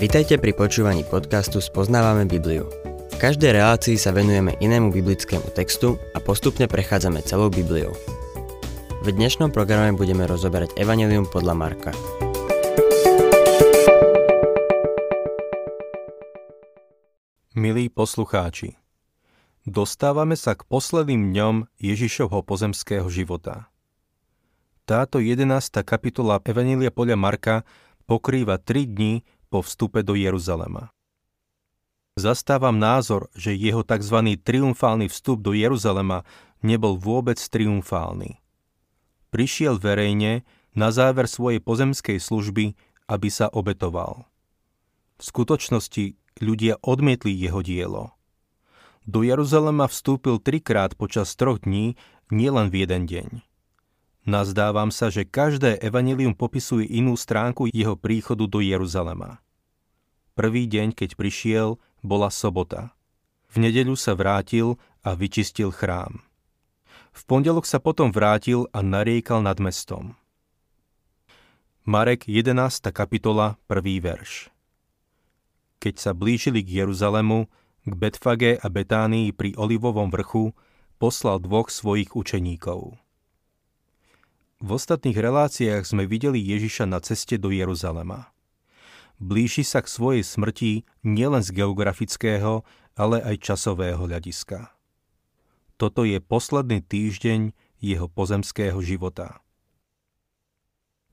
Vitajte pri počúvaní podcastu Spoznávame Bibliu. V každej relácii sa venujeme inému biblickému textu a postupne prechádzame celou Bibliou. V dnešnom programe budeme rozoberať Evangelium podľa Marka. Milí poslucháči, dostávame sa k posledným dňom Ježišovho pozemského života. Táto 11. kapitola Evanília podľa Marka pokrýva 3 dní po vstupe do Jeruzalema. Zastávam názor, že jeho tzv. triumfálny vstup do Jeruzalema nebol vôbec triumfálny. Prišiel verejne na záver svojej pozemskej služby, aby sa obetoval. V skutočnosti ľudia odmietli jeho dielo. Do Jeruzalema vstúpil trikrát počas troch dní, nielen v jeden deň. Nazdávam sa, že každé evanilium popisuje inú stránku jeho príchodu do Jeruzalema. Prvý deň, keď prišiel, bola sobota. V nedeľu sa vrátil a vyčistil chrám. V pondelok sa potom vrátil a nariekal nad mestom. Marek 11. kapitola, 1. verš. Keď sa blížili k Jeruzalemu, k Betfage a Betánii pri Olivovom vrchu, poslal dvoch svojich učeníkov. V ostatných reláciách sme videli Ježiša na ceste do Jeruzalema. Blíži sa k svojej smrti nielen z geografického, ale aj časového hľadiska. Toto je posledný týždeň jeho pozemského života.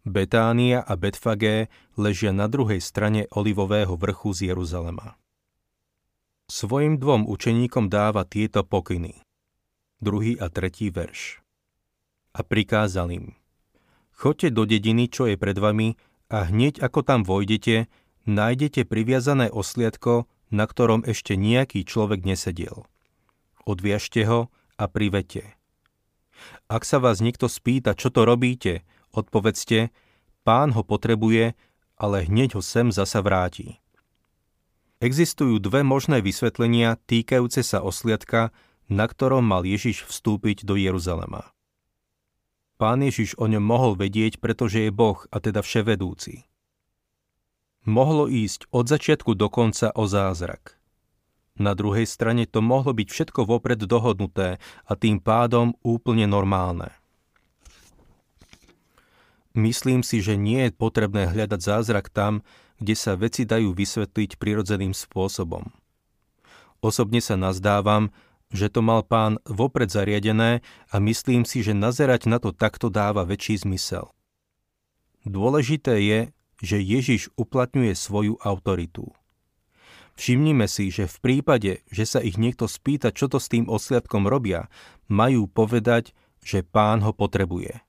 Betánia a Betfagé ležia na druhej strane olivového vrchu z Jeruzalema. Svojim dvom učeníkom dáva tieto pokyny. Druhý a tretí verš a prikázal im. Choďte do dediny, čo je pred vami a hneď ako tam vojdete, nájdete priviazané osliadko, na ktorom ešte nejaký človek nesediel. Odviažte ho a privete. Ak sa vás niekto spýta, čo to robíte, odpovedzte, pán ho potrebuje, ale hneď ho sem zasa vráti. Existujú dve možné vysvetlenia týkajúce sa osliadka, na ktorom mal Ježiš vstúpiť do Jeruzalema. Pán Ježiš o ňom mohol vedieť, pretože je Boh a teda vševedúci. Mohlo ísť od začiatku do konca o zázrak. Na druhej strane to mohlo byť všetko vopred dohodnuté a tým pádom úplne normálne. Myslím si, že nie je potrebné hľadať zázrak tam, kde sa veci dajú vysvetliť prirodzeným spôsobom. Osobne sa nazdávam, že to mal pán vopred zariadené a myslím si, že nazerať na to takto dáva väčší zmysel. Dôležité je, že Ježiš uplatňuje svoju autoritu. Všimnime si, že v prípade, že sa ich niekto spýta, čo to s tým osliadkom robia, majú povedať, že pán ho potrebuje.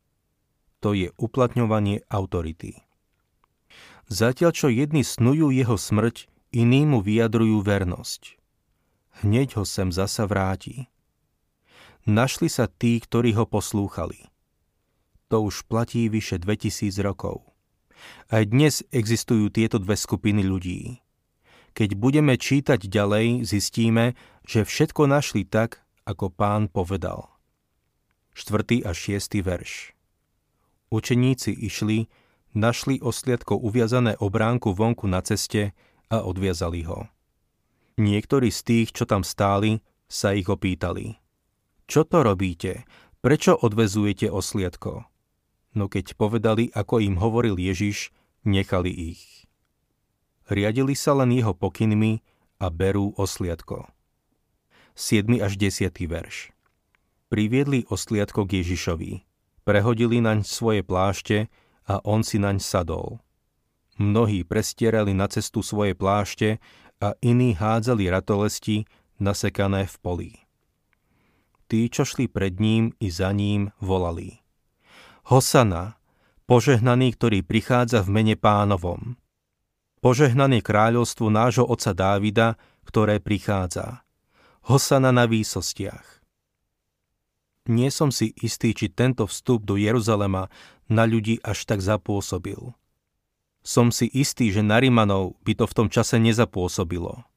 To je uplatňovanie autority. Zatiaľ čo jedni snujú jeho smrť, iní mu vyjadrujú vernosť hneď ho sem zasa vráti. Našli sa tí, ktorí ho poslúchali. To už platí vyše 2000 rokov. Aj dnes existujú tieto dve skupiny ľudí. Keď budeme čítať ďalej, zistíme, že všetko našli tak, ako pán povedal. 4. a 6. verš Učeníci išli, našli osliadko uviazané obránku vonku na ceste a odviazali ho. Niektorí z tých, čo tam stáli, sa ich opýtali. Čo to robíte? Prečo odvezujete osliadko? No keď povedali, ako im hovoril Ježiš, nechali ich. Riadili sa len jeho pokynmi a berú osliadko. 7. až 10. verš Priviedli osliadko k Ježišovi. Prehodili naň svoje plášte a on si naň sadol. Mnohí prestierali na cestu svoje plášte a iní hádzali ratolesti nasekané v poli. Tí, čo šli pred ním i za ním, volali. Hosana, požehnaný, ktorý prichádza v mene pánovom. Požehnaný kráľovstvu nášho oca Dávida, ktoré prichádza. Hosana na výsostiach. Nie som si istý, či tento vstup do Jeruzalema na ľudí až tak zapôsobil som si istý, že na Rimanov by to v tom čase nezapôsobilo.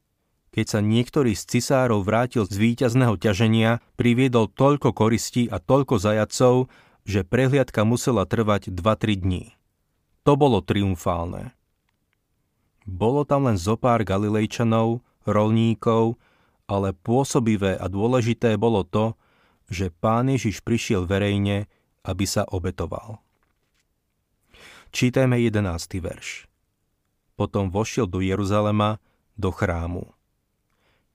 Keď sa niektorý z cisárov vrátil z víťazného ťaženia, priviedol toľko koristí a toľko zajacov, že prehliadka musela trvať 2-3 dní. To bolo triumfálne. Bolo tam len zopár Galilejčanov, rolníkov, ale pôsobivé a dôležité bolo to, že pán Ježiš prišiel verejne, aby sa obetoval. Čítajme 11. verš. Potom vošiel do Jeruzalema, do chrámu.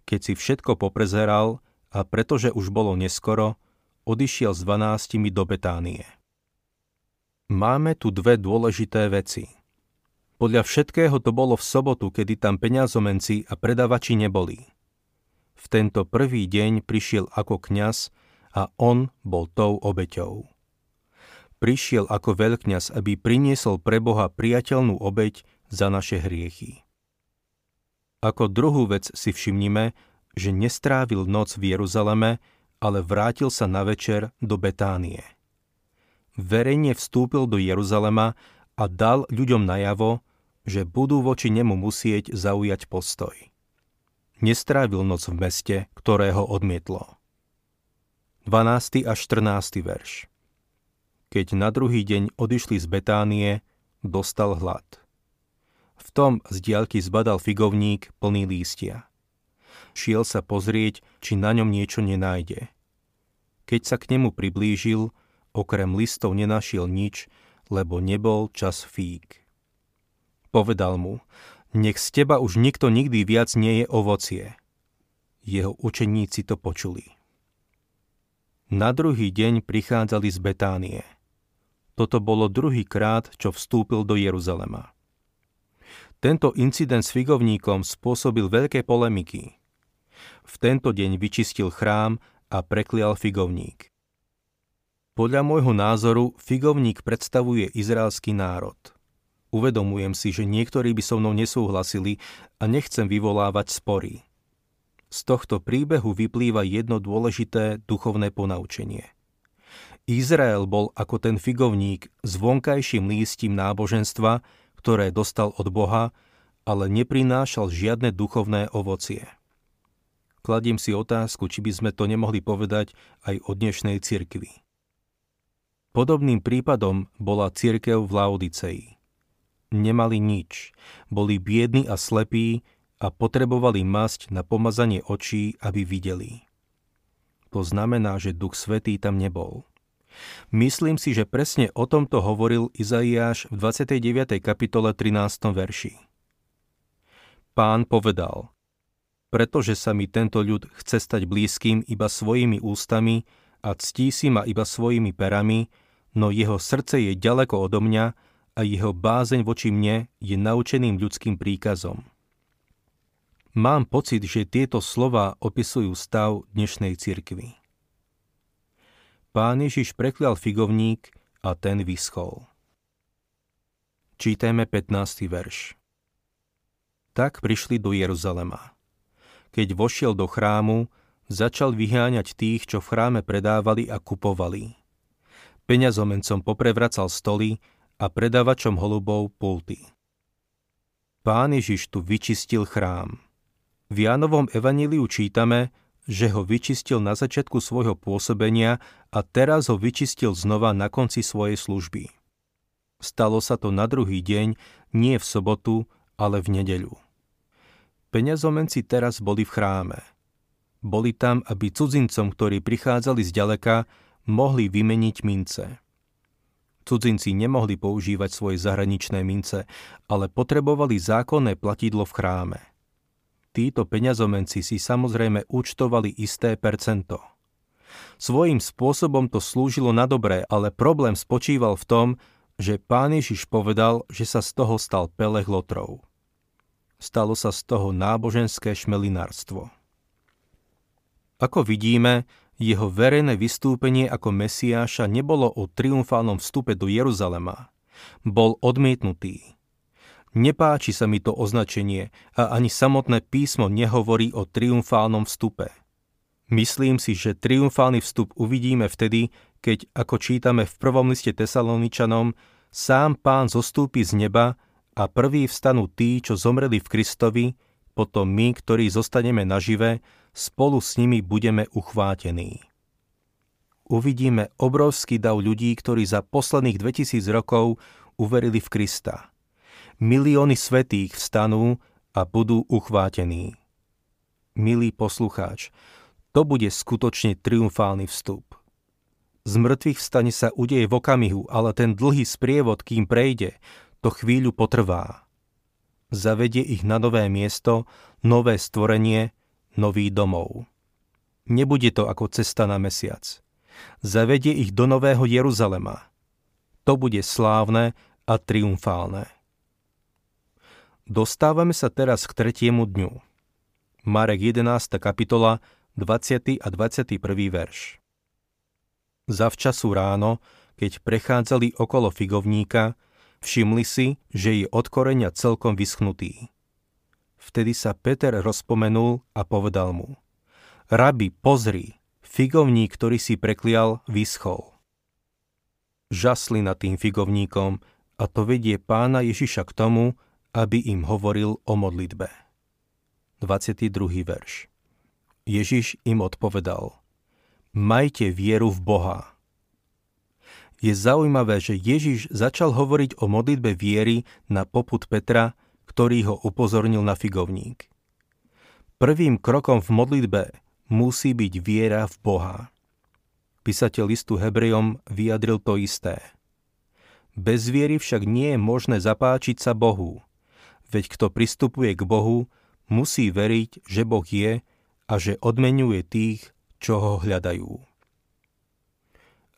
Keď si všetko poprezeral a pretože už bolo neskoro, odišiel s dvanáctimi do Betánie. Máme tu dve dôležité veci. Podľa všetkého to bolo v sobotu, kedy tam peňazomenci a predavači neboli. V tento prvý deň prišiel ako kňaz a on bol tou obeťou. Prišiel ako veľkňaz, aby priniesol pre Boha priateľnú obeť za naše hriechy. Ako druhú vec si všimnime, že nestrávil noc v Jeruzaleme, ale vrátil sa na večer do Betánie. Verejne vstúpil do Jeruzalema a dal ľuďom najavo, že budú voči nemu musieť zaujať postoj. Nestrávil noc v meste, ktoré ho odmietlo. 12. a 14. verš Keď na druhý deň odišli z Betánie, dostal hlad. V tom z diaľky zbadal figovník plný lístia. Šiel sa pozrieť, či na ňom niečo nenájde. Keď sa k nemu priblížil, okrem listov nenašiel nič, lebo nebol čas fík. Povedal mu, nech z teba už nikto nikdy viac nie je ovocie. Jeho učeníci to počuli. Na druhý deň prichádzali z Betánie. Toto bolo druhý krát, čo vstúpil do Jeruzalema. Tento incident s figovníkom spôsobil veľké polemiky. V tento deň vyčistil chrám a preklial figovník. Podľa môjho názoru figovník predstavuje izraelský národ – Uvedomujem si, že niektorí by so mnou nesúhlasili a nechcem vyvolávať spory. Z tohto príbehu vyplýva jedno dôležité duchovné ponaučenie. Izrael bol ako ten figovník s vonkajším lístím náboženstva, ktoré dostal od Boha, ale neprinášal žiadne duchovné ovocie. Kladím si otázku, či by sme to nemohli povedať aj o dnešnej cirkvi. Podobným prípadom bola cirkev v Laodicei nemali nič. Boli biedni a slepí a potrebovali masť na pomazanie očí, aby videli. To znamená, že Duch Svetý tam nebol. Myslím si, že presne o tomto hovoril Izaiáš v 29. kapitole 13. verši. Pán povedal, pretože sa mi tento ľud chce stať blízkym iba svojimi ústami a ctí si ma iba svojimi perami, no jeho srdce je ďaleko odo mňa a jeho bázeň voči mne je naučeným ľudským príkazom. Mám pocit, že tieto slova opisujú stav dnešnej cirkvy. Pán Ježiš preklial figovník a ten vyschol. Čítajme 15. verš. Tak prišli do Jeruzalema. Keď vošiel do chrámu, začal vyháňať tých, čo v chráme predávali a kupovali. Peňazomencom poprevracal stoly a predávačom holubov pulty. Pán Ježiš tu vyčistil chrám. V Jánovom evaníliu čítame, že ho vyčistil na začiatku svojho pôsobenia a teraz ho vyčistil znova na konci svojej služby. Stalo sa to na druhý deň, nie v sobotu, ale v nedeľu. Peňazomenci teraz boli v chráme. Boli tam, aby cudzincom, ktorí prichádzali z ďaleka, mohli vymeniť mince. Cudzinci nemohli používať svoje zahraničné mince, ale potrebovali zákonné platidlo v chráme. Títo peňazomenci si samozrejme účtovali isté percento. Svojím spôsobom to slúžilo na dobré, ale problém spočíval v tom, že pán Ježiš povedal, že sa z toho stal pelech lotrov. Stalo sa z toho náboženské šmelinárstvo. Ako vidíme, jeho verejné vystúpenie ako Mesiáša nebolo o triumfálnom vstupe do Jeruzalema. Bol odmietnutý. Nepáči sa mi to označenie a ani samotné písmo nehovorí o triumfálnom vstupe. Myslím si, že triumfálny vstup uvidíme vtedy, keď, ako čítame v prvom liste Tesaloničanom, sám pán zostúpi z neba a prví vstanú tí, čo zomreli v Kristovi, potom my, ktorí zostaneme nažive, spolu s nimi budeme uchvátení. Uvidíme obrovský dav ľudí, ktorí za posledných 2000 rokov uverili v Krista. Milióny svetých vstanú a budú uchvátení. Milý poslucháč, to bude skutočne triumfálny vstup. Z mŕtvych vstane sa udeje v okamihu, ale ten dlhý sprievod, kým prejde, to chvíľu potrvá. Zavedie ich na nové miesto, nové stvorenie, nový domov. Nebude to ako cesta na mesiac. Zavedie ich do nového Jeruzalema. To bude slávne a triumfálne. Dostávame sa teraz k tretiemu dňu. Marek 11. kapitola, 20. a 21. verš. Zavčasu ráno, keď prechádzali okolo figovníka, všimli si, že je od koreňa celkom vyschnutý. Vtedy sa Peter rozpomenul a povedal mu Rabi, pozri, figovník, ktorý si preklial, vyschol. Žasli nad tým figovníkom a to vedie pána Ježiša k tomu, aby im hovoril o modlitbe. 22. verš Ježiš im odpovedal Majte vieru v Boha. Je zaujímavé, že Ježiš začal hovoriť o modlitbe viery na poput Petra, ktorý ho upozornil na figovník. Prvým krokom v modlitbe musí byť viera v Boha. Písateľ listu Hebrejom vyjadril to isté. Bez viery však nie je možné zapáčiť sa Bohu, Veď kto pristupuje k Bohu, musí veriť, že Boh je a že odmenuje tých, čo ho hľadajú.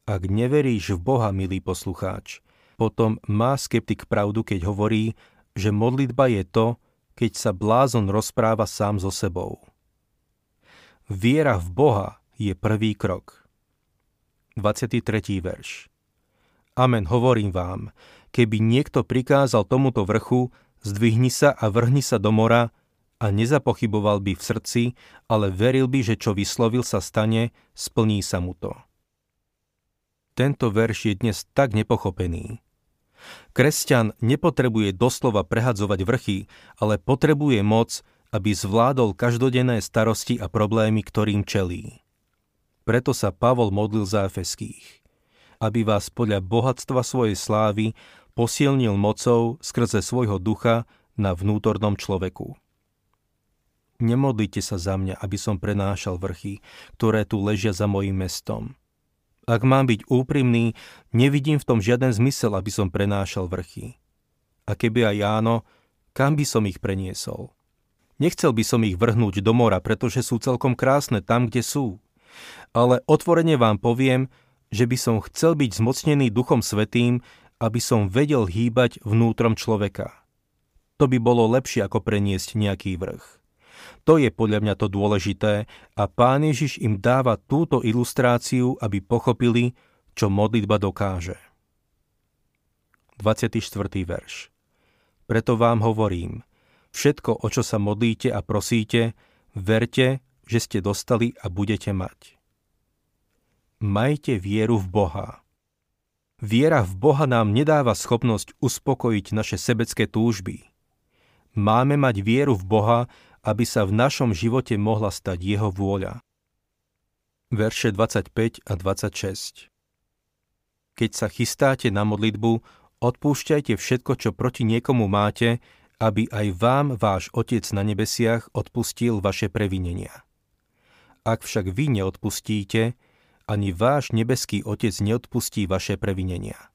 Ak neveríš v Boha, milý poslucháč, potom má skeptik pravdu, keď hovorí, že modlitba je to, keď sa blázon rozpráva sám so sebou. Viera v Boha je prvý krok. 23. verš Amen, hovorím vám, keby niekto prikázal tomuto vrchu, zdvihni sa a vrhni sa do mora a nezapochyboval by v srdci, ale veril by, že čo vyslovil sa stane, splní sa mu to. Tento verš je dnes tak nepochopený. Kresťan nepotrebuje doslova prehadzovať vrchy, ale potrebuje moc, aby zvládol každodenné starosti a problémy, ktorým čelí. Preto sa Pavol modlil za Efeských, aby vás podľa bohatstva svojej slávy posilnil mocou skrze svojho ducha na vnútornom človeku. Nemodlite sa za mňa, aby som prenášal vrchy, ktoré tu ležia za mojim mestom. Ak mám byť úprimný, nevidím v tom žiaden zmysel, aby som prenášal vrchy. A keby aj áno, kam by som ich preniesol? Nechcel by som ich vrhnúť do mora, pretože sú celkom krásne tam, kde sú. Ale otvorene vám poviem, že by som chcel byť zmocnený Duchom Svetým aby som vedel hýbať vnútrom človeka. To by bolo lepšie ako preniesť nejaký vrch. To je podľa mňa to dôležité a pán Ježiš im dáva túto ilustráciu, aby pochopili, čo modlitba dokáže. 24. verš Preto vám hovorím, všetko, o čo sa modlíte a prosíte, verte, že ste dostali a budete mať. Majte vieru v Boha. Viera v Boha nám nedáva schopnosť uspokojiť naše sebecké túžby. Máme mať vieru v Boha, aby sa v našom živote mohla stať Jeho vôľa. Verše 25 a 26 Keď sa chystáte na modlitbu, odpúšťajte všetko, čo proti niekomu máte, aby aj vám váš Otec na nebesiach odpustil vaše previnenia. Ak však vy neodpustíte, ani váš nebeský Otec neodpustí vaše previnenia.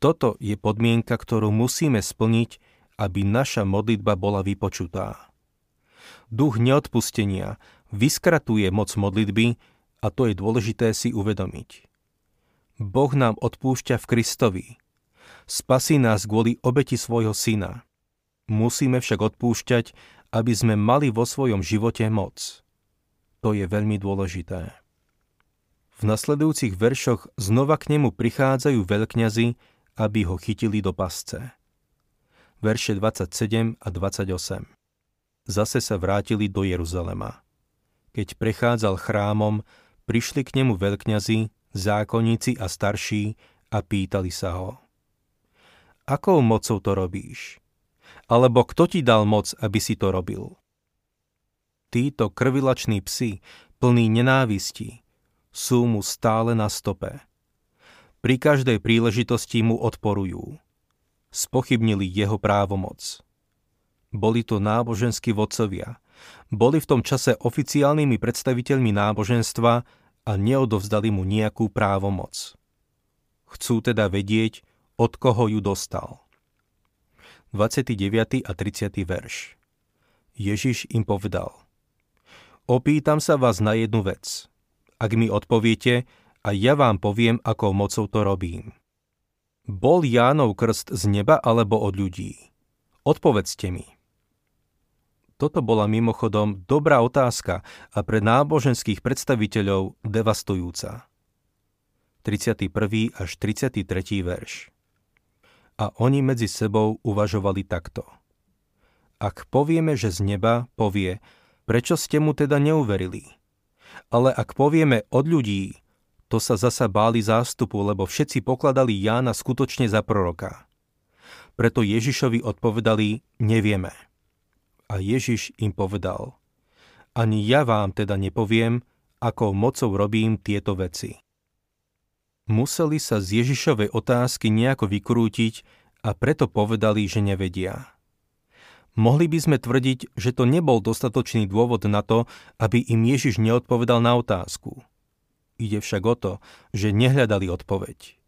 Toto je podmienka, ktorú musíme splniť, aby naša modlitba bola vypočutá. Duch neodpustenia vyskratuje moc modlitby a to je dôležité si uvedomiť. Boh nám odpúšťa v Kristovi. Spasí nás kvôli obeti svojho syna. Musíme však odpúšťať, aby sme mali vo svojom živote moc. To je veľmi dôležité. V nasledujúcich veršoch znova k nemu prichádzajú veľkňazi, aby ho chytili do pasce. Verše 27 a 28 Zase sa vrátili do Jeruzalema. Keď prechádzal chrámom, prišli k nemu veľkňazi, zákonníci a starší a pýtali sa ho. Akou mocou to robíš? Alebo kto ti dal moc, aby si to robil? Títo krvilační psi, plní nenávisti, sú mu stále na stope. Pri každej príležitosti mu odporujú. spochybnili jeho právomoc. Boli to náboženskí vodcovia. Boli v tom čase oficiálnymi predstaviteľmi náboženstva a neodovzdali mu nejakú právomoc. Chcú teda vedieť, od koho ju dostal. 29. a 30. verš Ježiš im povedal Opýtam sa vás na jednu vec. Ak mi odpoviete, a ja vám poviem, ako mocou to robím. Bol Jánov krst z neba alebo od ľudí? Odpovedzte mi. Toto bola mimochodom dobrá otázka a pre náboženských predstaviteľov devastujúca. 31. až 33. verš. A oni medzi sebou uvažovali takto. Ak povieme, že z neba, povie, prečo ste mu teda neuverili? Ale ak povieme od ľudí, to sa zasa báli zástupu, lebo všetci pokladali Jána skutočne za proroka. Preto Ježišovi odpovedali, nevieme. A Ježiš im povedal, ani ja vám teda nepoviem, ako mocou robím tieto veci. Museli sa z Ježišovej otázky nejako vykrútiť a preto povedali, že nevedia. Mohli by sme tvrdiť, že to nebol dostatočný dôvod na to, aby im Ježiš neodpovedal na otázku. Ide však o to, že nehľadali odpoveď.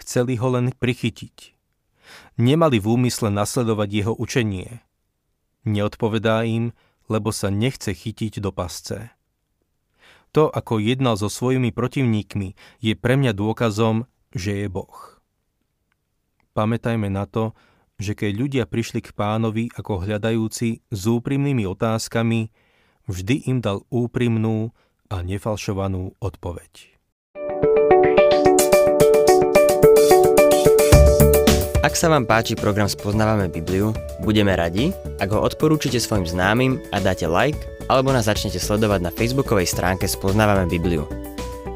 Chceli ho len prichytiť. Nemali v úmysle nasledovať jeho učenie – Neodpovedá im, lebo sa nechce chytiť do pasce. To, ako jednal so svojimi protivníkmi, je pre mňa dôkazom, že je Boh. Pamätajme na to, že keď ľudia prišli k pánovi ako hľadajúci s úprimnými otázkami, vždy im dal úprimnú a nefalšovanú odpoveď. Ak sa vám páči program Spoznávame Bibliu, budeme radi, ak ho odporúčite svojim známym a dáte like, alebo nás začnete sledovať na facebookovej stránke Spoznávame Bibliu.